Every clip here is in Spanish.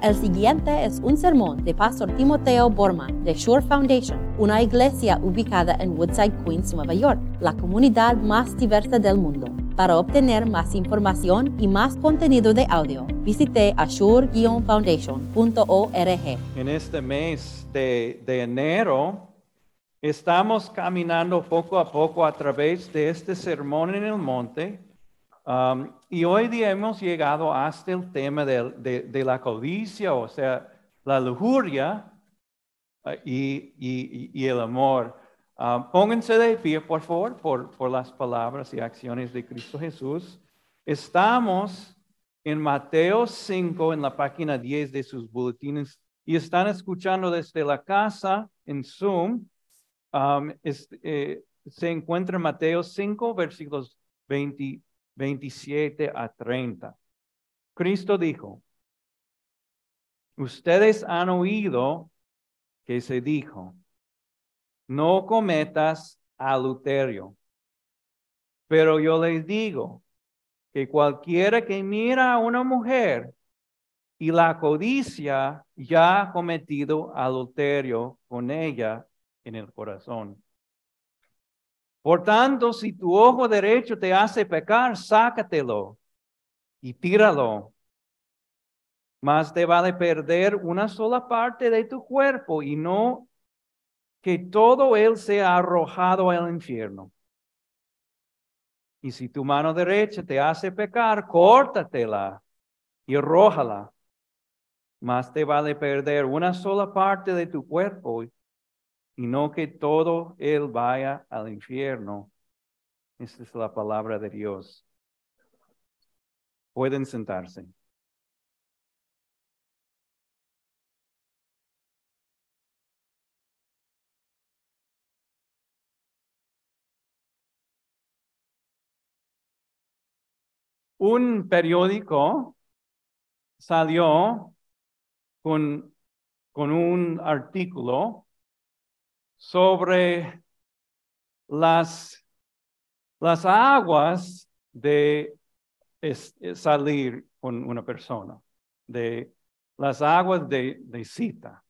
El siguiente es un sermón de Pastor Timoteo Borman de Shore Foundation, una iglesia ubicada en Woodside, Queens, Nueva York, la comunidad más diversa del mundo. Para obtener más información y más contenido de audio, visite ashore-foundation.org. En este mes de, de enero estamos caminando poco a poco a través de este sermón en el monte. Um, y hoy día hemos llegado hasta el tema de, de- de la codicia, o sea, la lujuria eh, y, y- y el amor. Um, pónganse de pie, por favor, por, por las palabras y acciones de Cristo Jesús. Estamos en Mateo 5, en la página 10 de sus boletines, y están escuchando desde la casa en Zoom. Um, es- eh, se encuentra en Mateo 5, versículos 20 27 a 30. Cristo dijo, ustedes han oído que se dijo, no cometas adulterio. Pero yo les digo que cualquiera que mira a una mujer y la codicia ya ha cometido adulterio con ella en el corazón. Por tanto, si tu ojo derecho te hace pecar, sácatelo y tíralo. Más te vale perder una sola parte de tu cuerpo y no que todo él sea arrojado al infierno. Y si tu mano derecha te hace pecar, córtatela y arrójala. Más te vale perder una sola parte de tu cuerpo y no que todo él vaya al infierno. Esta es la palabra de Dios. Pueden sentarse. Un periódico salió con, con un artículo sobre las, las aguas de es- salir con una persona, de las aguas de, de cita.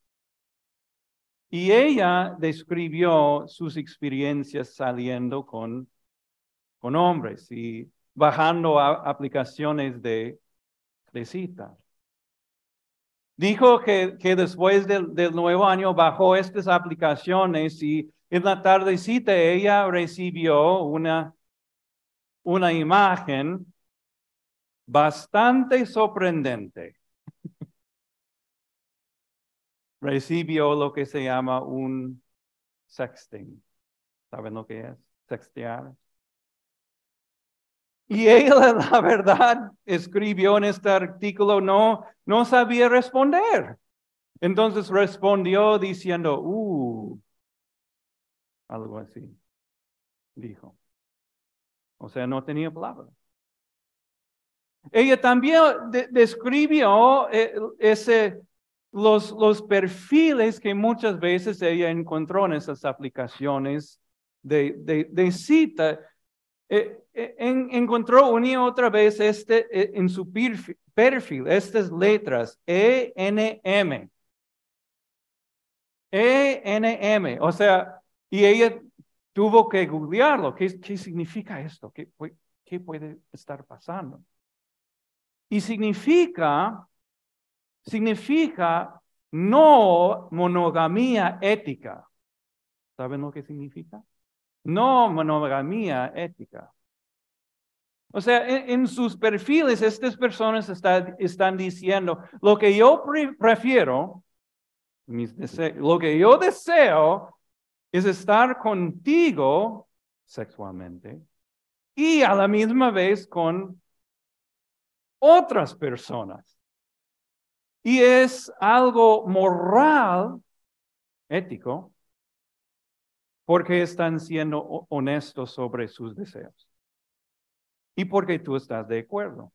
Y ella describió sus experiencias saliendo con, con hombres y bajando a- aplicaciones de, de cita. Dijo que, que después del, nuevo año bajó estas aplicaciones y en la tardecita ella recibió una, una imagen bastante sorprendente. Recibió lo que se llama un sexting. ¿Saben lo que es? Sextear. Y ella, la verdad, escribió en este artículo, no, no sabía responder. Entonces respondió diciendo, uh, algo así, dijo. O sea, no tenía palabras. Ella también de- describió eh, ese, los, los perfiles que muchas veces ella encontró en esas aplicaciones de, de cita. Eh, eh, en- encontró una otra vez este eh, en su perfil, estas letras, E-N-M. E-N-M, o sea, y ella tuvo que googlearlo. ¿Qué, qué significa esto? ¿Qué, ¿Qué puede estar pasando? Y significa, significa no monogamía ética. ¿Saben lo que significa? No monogamía ética. O sea, en, sus perfiles estas personas está- están diciendo, lo que yo pre- prefiero, mis lo que yo deseo es estar contigo sexualmente y a la misma vez con otras personas. Y es algo moral, ético, porque están siendo ho- honestos sobre sus deseos. Y porque tú estás de acuerdo.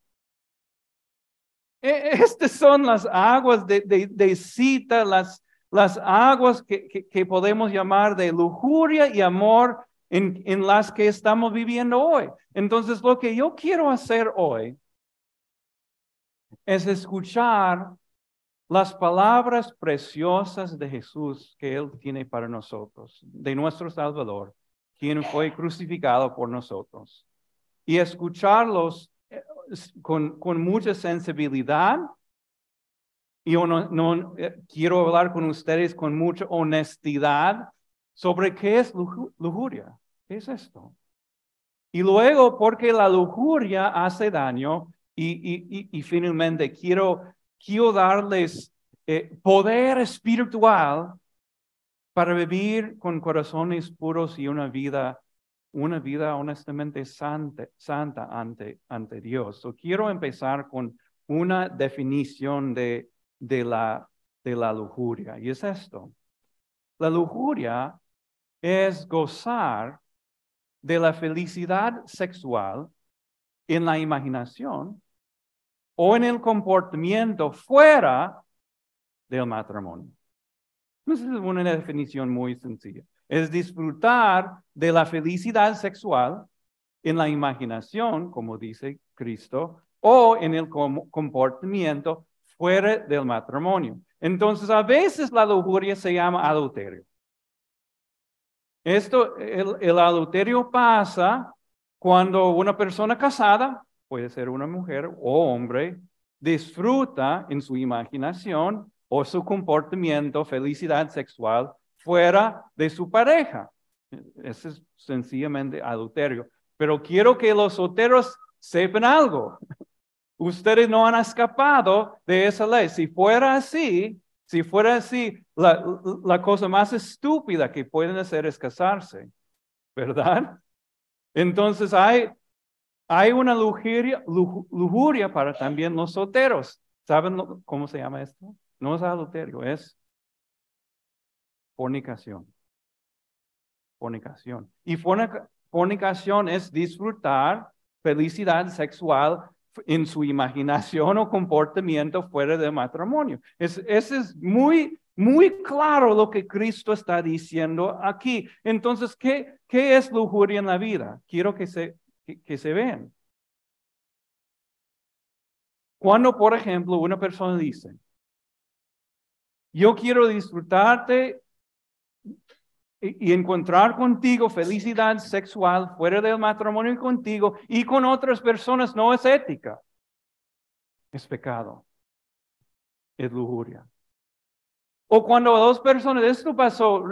E- Estas son las aguas de, de- de cita, las, las aguas que, que- que podemos llamar de lujuria y amor en, en las que estamos viviendo hoy. Entonces, lo que yo quiero hacer hoy es escuchar las palabras preciosas de Jesús que Él tiene para nosotros, de nuestro Salvador, quien fue crucificado por nosotros. Y escucharlos eh, con, con mucha sensibilidad. Y yo no, no eh, quiero hablar con ustedes con mucha honestidad sobre qué es lujuria. ¿Qué es esto? Y luego, porque la lujuria hace daño, y, y, finalmente quiero, quiero darles eh, poder espiritual para vivir con corazones puros y una vida, una vida honestamente santa, ante Dios. So, quiero empezar con una definición de, de, la, de la lujuria, y es esto. La lujuria es gozar de la felicidad sexual en la imaginación o en el comportamiento fuera del matrimonio. Esa es una definición muy sencilla. Es disfrutar de la felicidad sexual en la imaginación, como dice Cristo, o en el comportamiento fuera del matrimonio. Entonces, a veces la lujuria se llama adulterio. Esto, el, el adulterio pasa cuando una persona casada, puede ser una mujer o hombre, disfruta en su imaginación o su comportamiento, felicidad sexual fuera de su pareja. Ese es sencillamente adulterio. Pero quiero que los solteros sepan algo. Ustedes no han escapado de esa ley. Si fuera así, si fuera así, la, la cosa más estúpida que pueden hacer es casarse, ¿verdad? Entonces hay, hay una lujuria, para también los solteros. ¿Saben cómo se llama esto? No es adulterio, es fornicación. Fornicación. Y fornicación es disfrutar felicidad sexual en su imaginación o comportamiento fuera del matrimonio. Es, es muy, muy claro lo que Cristo está diciendo aquí. Entonces, ¿qué, qué es lujuria en la vida? Quiero que se, que, se vean. Cuando, por ejemplo, una persona dice, yo quiero disfrutarte y encontrar contigo felicidad sexual fuera del matrimonio contigo y con otras personas no es ética. Es pecado. Es lujuria. O cuando dos personas, esto pasó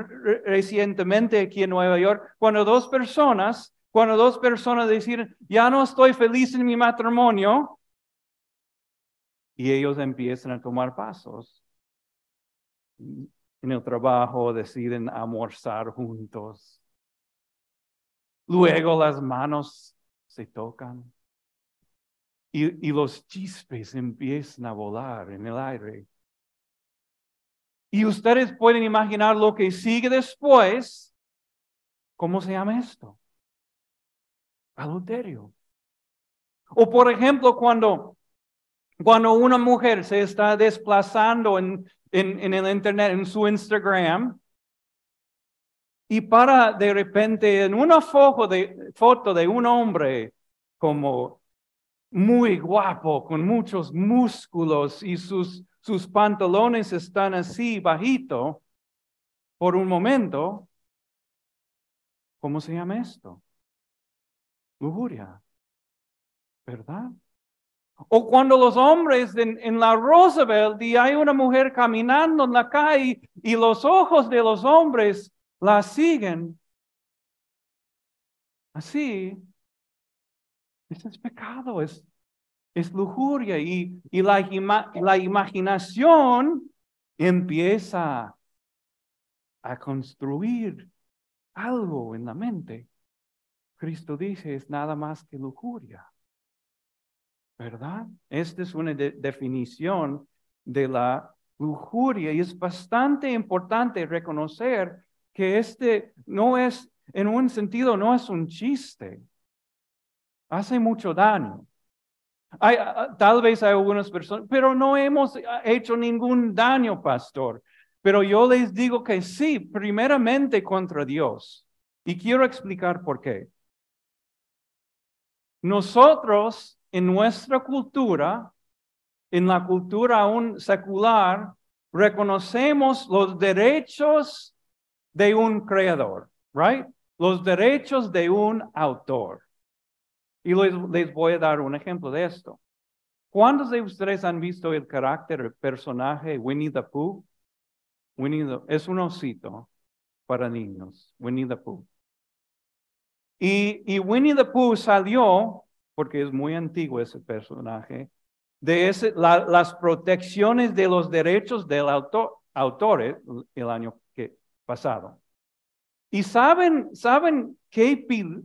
recientemente aquí en Nueva York, cuando dos personas, cuando dos personas deciden, ya no estoy feliz en mi matrimonio, y ellos empiezan a tomar pasos en el trabajo deciden almorzar juntos. Luego las manos se tocan y, y, los chispes empiezan a volar en el aire. Y ustedes pueden imaginar lo que sigue después. ¿Cómo se llama esto? Adulterio. O por ejemplo, cuando, cuando una mujer se está desplazando en, en, el internet, en su Instagram, y para de repente en una foto de, foto de un hombre como muy guapo, con muchos músculos y sus, sus pantalones están así bajito, por un momento, ¿cómo se llama esto? Lujuria, ¿verdad? O cuando los hombres en, la Roosevelt y hay una mujer caminando en la calle y los ojos de los hombres la siguen. Así, eso es pecado, es, es lujuria y, y la, la imaginación empieza a construir algo en la mente. Cristo dice, es nada más que lujuria. ¿verdad? Esta es una definición de la lujuria y es bastante importante reconocer que este no es, en un sentido, no es un chiste. Hace mucho daño. Hay, tal vez hay algunas personas, pero no hemos hecho ningún daño, pastor. Pero yo les digo que sí, primeramente contra Dios. Y quiero explicar por qué. Nosotros en nuestra cultura en la cultura aún secular, reconocemos los derechos de un creador, right? Los derechos de un autor. Y les, voy a dar un ejemplo de esto. ¿Cuántos de ustedes han visto el carácter, el personaje Winnie the Pooh? Winnie the, es un osito para niños, Winnie the Pooh. Y, y Winnie the Pooh salió, porque es muy antiguo ese personaje, de ese, las protecciones de los derechos del autor, autores el año que, pasado. ¿Y saben, saben qué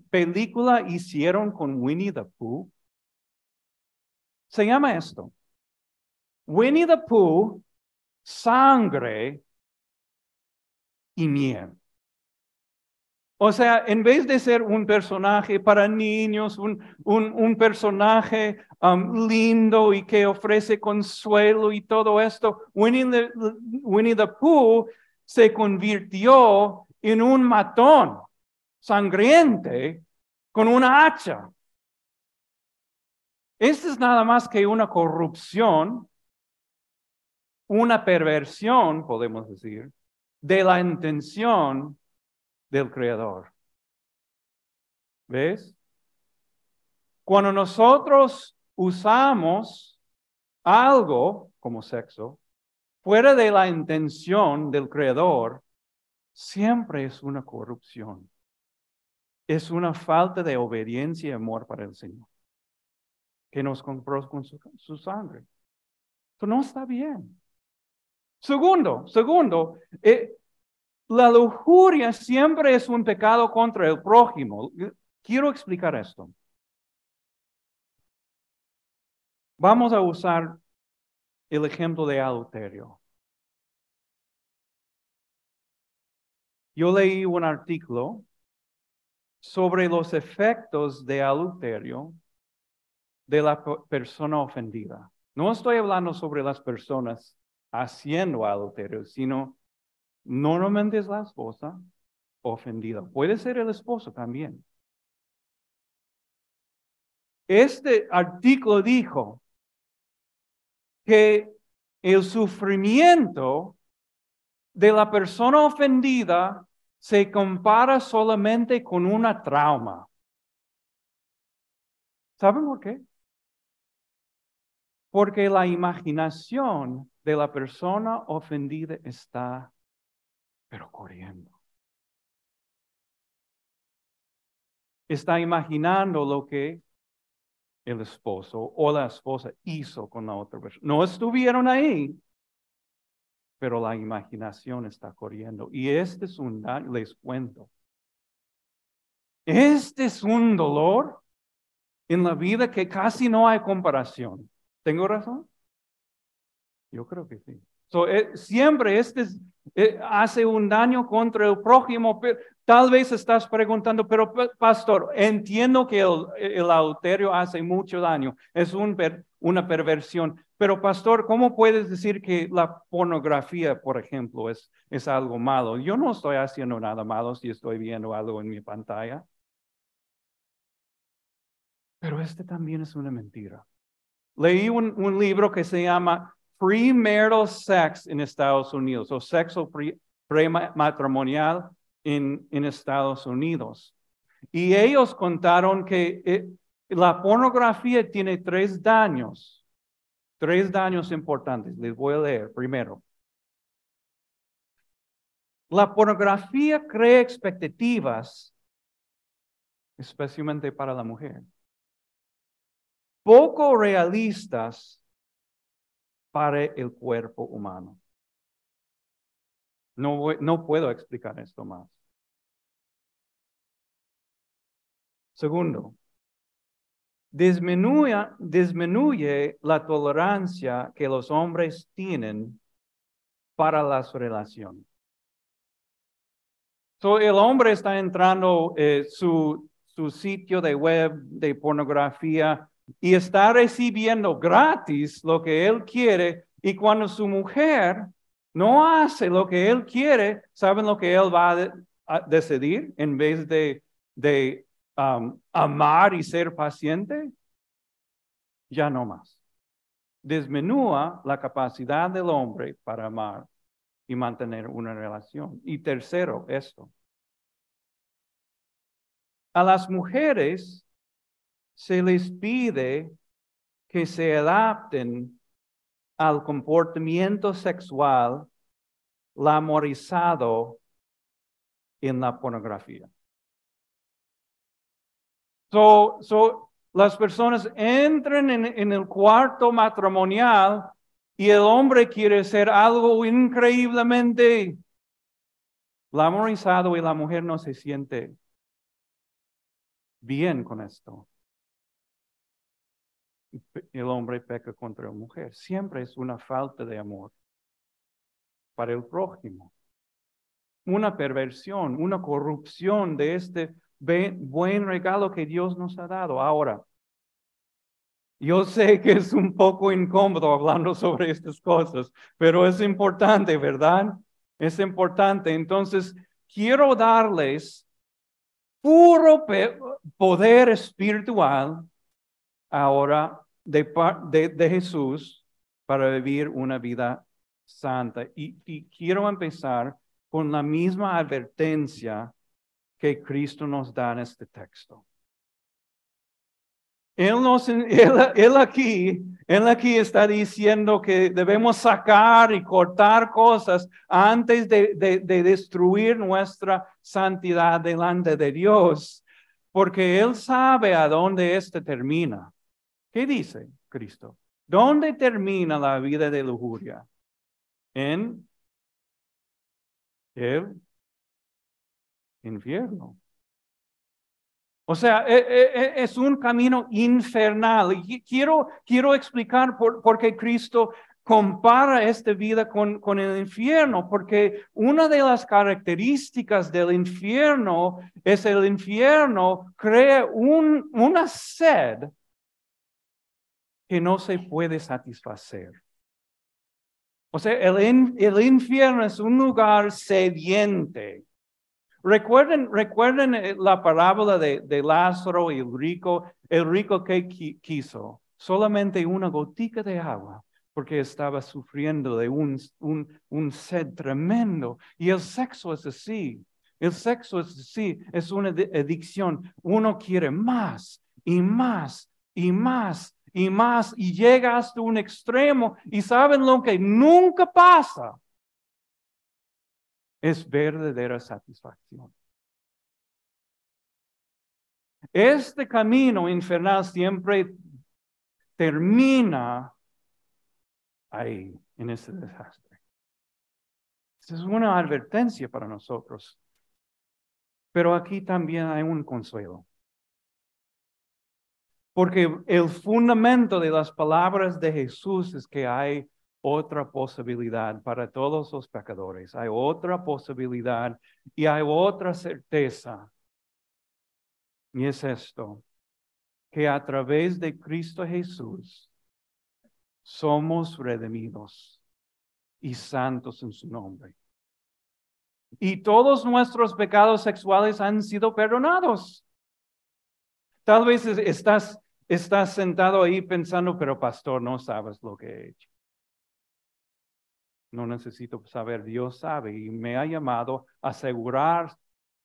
película hicieron con Winnie the Pooh? Se llama esto. Winnie the Pooh, sangre y miel. O sea, en vez de ser un personaje para niños, un, un, personaje um, lindo y que ofrece consuelo y todo esto, Winnie the, Winnie the Pooh se convirtió en un matón sangriente con una hacha. Esto es nada más que una corrupción, una perversión, podemos decir, de la intención del Creador. ¿Ves? Cuando nosotros usamos algo como sexo fuera de la intención del Creador, siempre es una corrupción. Es una falta de obediencia y amor para el Señor, que nos compró con su, sangre. Eso no está bien. Segundo, segundo, eh, la lujuria siempre es un pecado contra el prójimo. Quiero explicar esto. Vamos a usar el ejemplo de adulterio. Yo leí un artículo sobre los efectos de adulterio de la persona ofendida. No estoy hablando sobre las personas haciendo adulterio, sino Normalmente es la esposa ofendida. Puede ser el esposo también. Este artículo dijo que el sufrimiento de la persona ofendida se compara solamente con una trauma. ¿Saben por qué? Porque la imaginación de la persona ofendida está pero corriendo. Está imaginando lo que el esposo o la esposa hizo con la otra persona. No estuvieron ahí, pero la imaginación está corriendo. Y este es un daño, les cuento. Este es un dolor en la vida que casi no hay comparación. ¿Tengo razón? Yo creo que sí. Eh, siempre este eh, hace un daño contra el prójimo. Pero, tal vez estás preguntando, pero pastor, entiendo que el, el adulterio hace mucho daño, es un, una perversión. Pero pastor, ¿cómo puedes decir que la pornografía, por ejemplo, es, es algo malo? Yo no estoy haciendo nada malo si estoy viendo algo en mi pantalla. Pero este también es una mentira. Leí un, un libro que se llama premarital sex en Estados Unidos o sexo prematrimonial en, en Estados Unidos. Y ellos contaron que eh, la pornografía tiene tres daños, tres daños importantes. Les voy a leer primero. La pornografía crea expectativas, especialmente para la mujer, poco realistas para el cuerpo humano. No, no puedo explicar esto más. Segundo, disminuye, la tolerancia que los hombres tienen para las relaciones. So, el hombre está entrando eh, su, su sitio de web de pornografía y está recibiendo gratis lo que él quiere y cuando su mujer no hace lo que él quiere, ¿saben lo que él va a, decidir en vez de, de um, amar y ser paciente? Ya no más. desmenúa la capacidad del hombre para amar y mantener una relación. Y tercero, esto. A las mujeres se les pide que se adapten al comportamiento sexual lamorizado en la pornografía. So, las personas entran en, en el cuarto matrimonial y el hombre quiere ser algo increíblemente lamorizado y la mujer no se siente bien con esto. El hombre peca contra la mujer. Siempre es una falta de amor para el prójimo. Una perversión, una corrupción de este buen regalo que Dios nos ha dado. Ahora, yo sé que es un poco incómodo hablando sobre estas cosas, pero es importante, ¿verdad? Es importante. Entonces, quiero darles puro poder espiritual ahora de, de, Jesús para vivir una vida santa. Y, y, quiero empezar con la misma advertencia que Cristo nos da en este texto. Él, nos, él, aquí, él aquí está diciendo que debemos sacar y cortar cosas antes de, de, de destruir nuestra santidad delante de Dios, porque Él sabe a dónde este termina. ¿Qué dice Cristo? ¿Dónde termina la vida de lujuria? En el infierno. O sea, e, e, e, es un camino infernal. Y quiero, quiero explicar por, qué Cristo compara esta vida con, con, el infierno, porque una de las características del infierno es el infierno crea un, una sed que no se puede satisfacer. O sea, el, el infierno es un lugar sediente. Recuerden, recuerden eh, la parábola de, de Lázaro y el rico, el rico que quiso solamente una gotica de agua porque estaba sufriendo de un, un, un sed tremendo. Y el sexo es así. El sexo es así, es una adicción. Uno quiere más y más y más y más y llega hasta un extremo y saben lo que nunca pasa es verdadera satisfacción. Este camino infernal siempre termina ahí, en ese desastre. Esa es una advertencia para nosotros. Pero aquí también hay un consuelo. Porque el fundamento de las palabras de Jesús es que hay otra posibilidad para todos los pecadores. Hay otra posibilidad y hay otra certeza. Y es esto, que a través de Cristo Jesús somos redimidos y santos en su nombre. Y todos nuestros pecados sexuales han sido perdonados. Tal vez estás, estás sentado ahí pensando, pero pastor, no sabes lo que he hecho. No necesito saber, Dios sabe y me ha llamado a asegurar,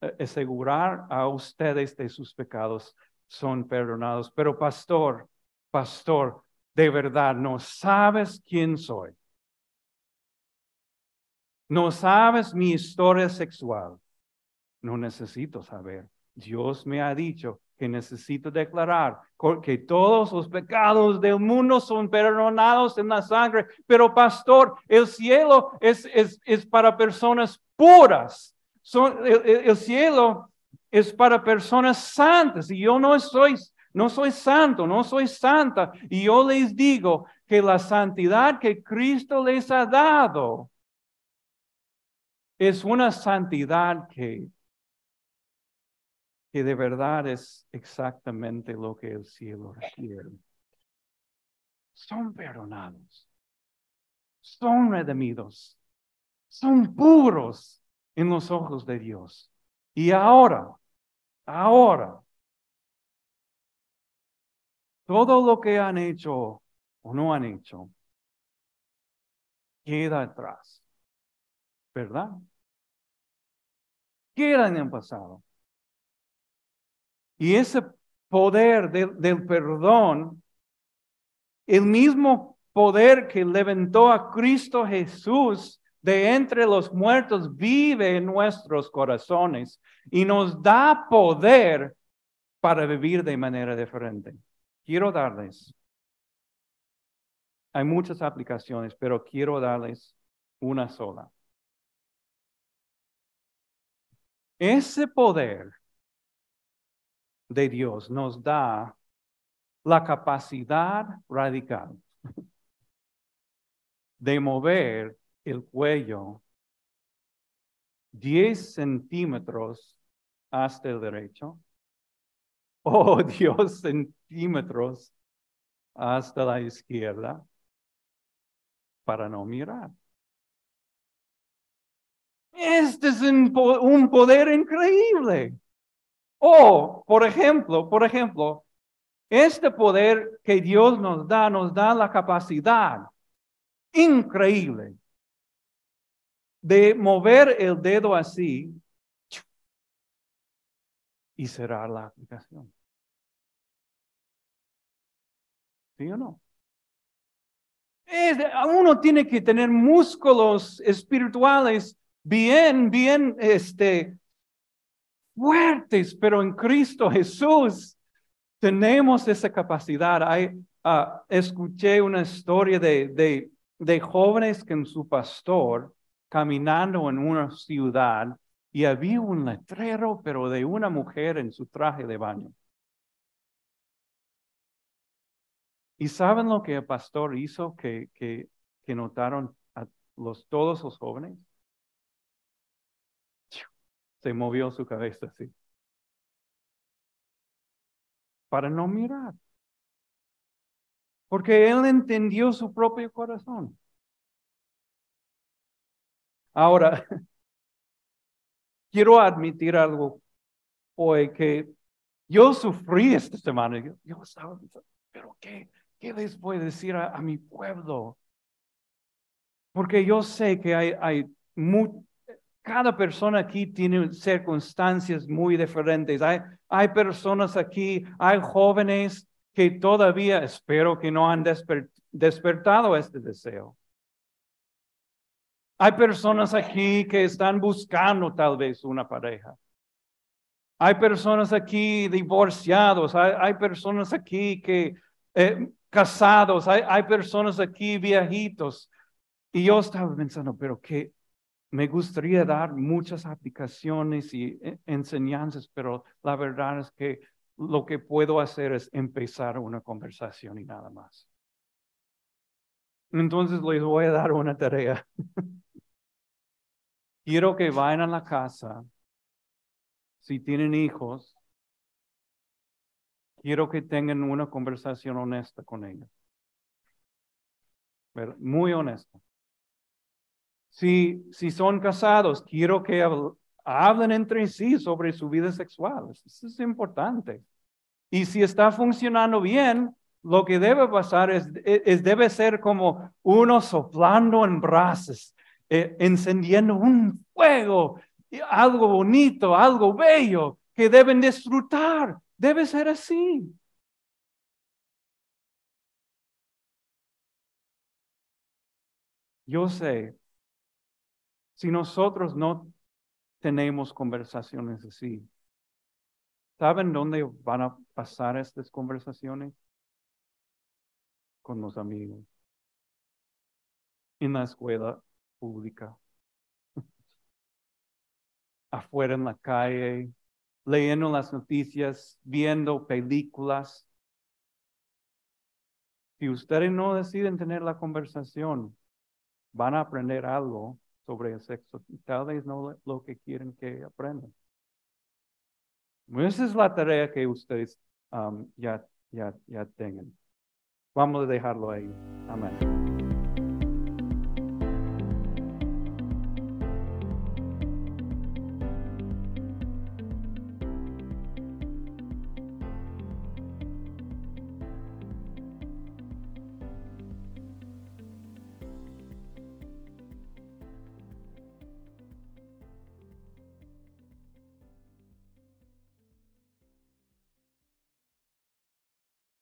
eh, asegurar a ustedes de sus pecados son perdonados. Pero pastor, pastor, de verdad, no sabes quién soy. No sabes mi historia sexual. No necesito saber. Dios me ha dicho que necesito declarar, que todos los pecados del mundo son perdonados en la sangre, pero pastor, el cielo es, es, es para personas puras, son, el, cielo es para personas santas. Y yo no soy, no soy santo, no soy santa, y yo les digo que la santidad que Cristo les ha dado es una santidad que que de verdad es exactamente lo que el cielo requiere. Son perdonados, son redimidos, son puros en los ojos de Dios. Y ahora, ahora, todo lo que han hecho o no han hecho, queda atrás. ¿Verdad? Queda en el pasado. Y ese poder del perdón, el mismo poder que levantó a Cristo Jesús de entre los muertos, vive en nuestros corazones y nos da poder para vivir de manera diferente. Quiero darles, hay muchas aplicaciones, pero quiero darles una sola. Ese poder de Dios nos da la capacidad radical de mover el cuello 10 centímetros hasta el derecho o 10 centímetros hasta la izquierda para no mirar. Este es un, poder increíble. O, por ejemplo, por ejemplo, este poder que Dios nos da, nos da la capacidad increíble de mover el dedo así y cerrar la aplicación. ¿Sí o no? uno tiene que tener músculos espirituales bien, bien, este, fuertes, pero en Cristo Jesús tenemos esa capacidad. Ah, escuché una historia de, de, de jóvenes con su pastor caminando en una ciudad y había un letrero, pero de una mujer en su traje de baño. ¿Y saben lo que el pastor hizo que, que, que notaron a los, todos los jóvenes? Se movió su cabeza así. Para no mirar. Porque él entendió su propio corazón. Ahora, quiero admitir algo hoy que yo sufrí esta semana. Yo, estaba pensando, pero ¿qué? ¿Qué les voy a decir a, mi pueblo? Porque yo sé que hay, hay cada persona aquí tiene circunstancias muy diferentes. Hay, hay personas aquí, hay jóvenes que todavía espero que no han despertado este deseo. Hay personas aquí que están buscando tal vez una pareja. Hay personas aquí divorciados, hay, personas aquí que eh, casados, hay, hay personas aquí viejitos. Y yo estaba pensando, pero que me gustaría dar muchas aplicaciones y eh, enseñanzas, pero la verdad es que lo que puedo hacer es empezar una conversación y nada más. Entonces les voy a dar una tarea. Quiero que vayan a la casa, si tienen hijos, quiero que tengan una conversación honesta con ellos. Muy honesta. Si, si son casados, quiero que hablen entre sí sobre su vida sexual. Eso es importante. Y si está funcionando bien, lo que debe pasar es, es debe ser como uno soplando en brazos, eh, encendiendo un fuego, algo bonito, algo bello que deben disfrutar. Debe ser así. Yo sé, si nosotros no tenemos conversaciones así, ¿saben dónde van a pasar estas conversaciones? Con los amigos. En la escuela pública. Afuera en la calle, leyendo las noticias, viendo películas. Si ustedes no deciden tener la conversación, van a aprender algo sobre el sexo tal vez no lo que quieren que aprendan. Esa es la tarea que ustedes um, ya, ya, ya tengan. Vamos a dejarlo ahí. Amén.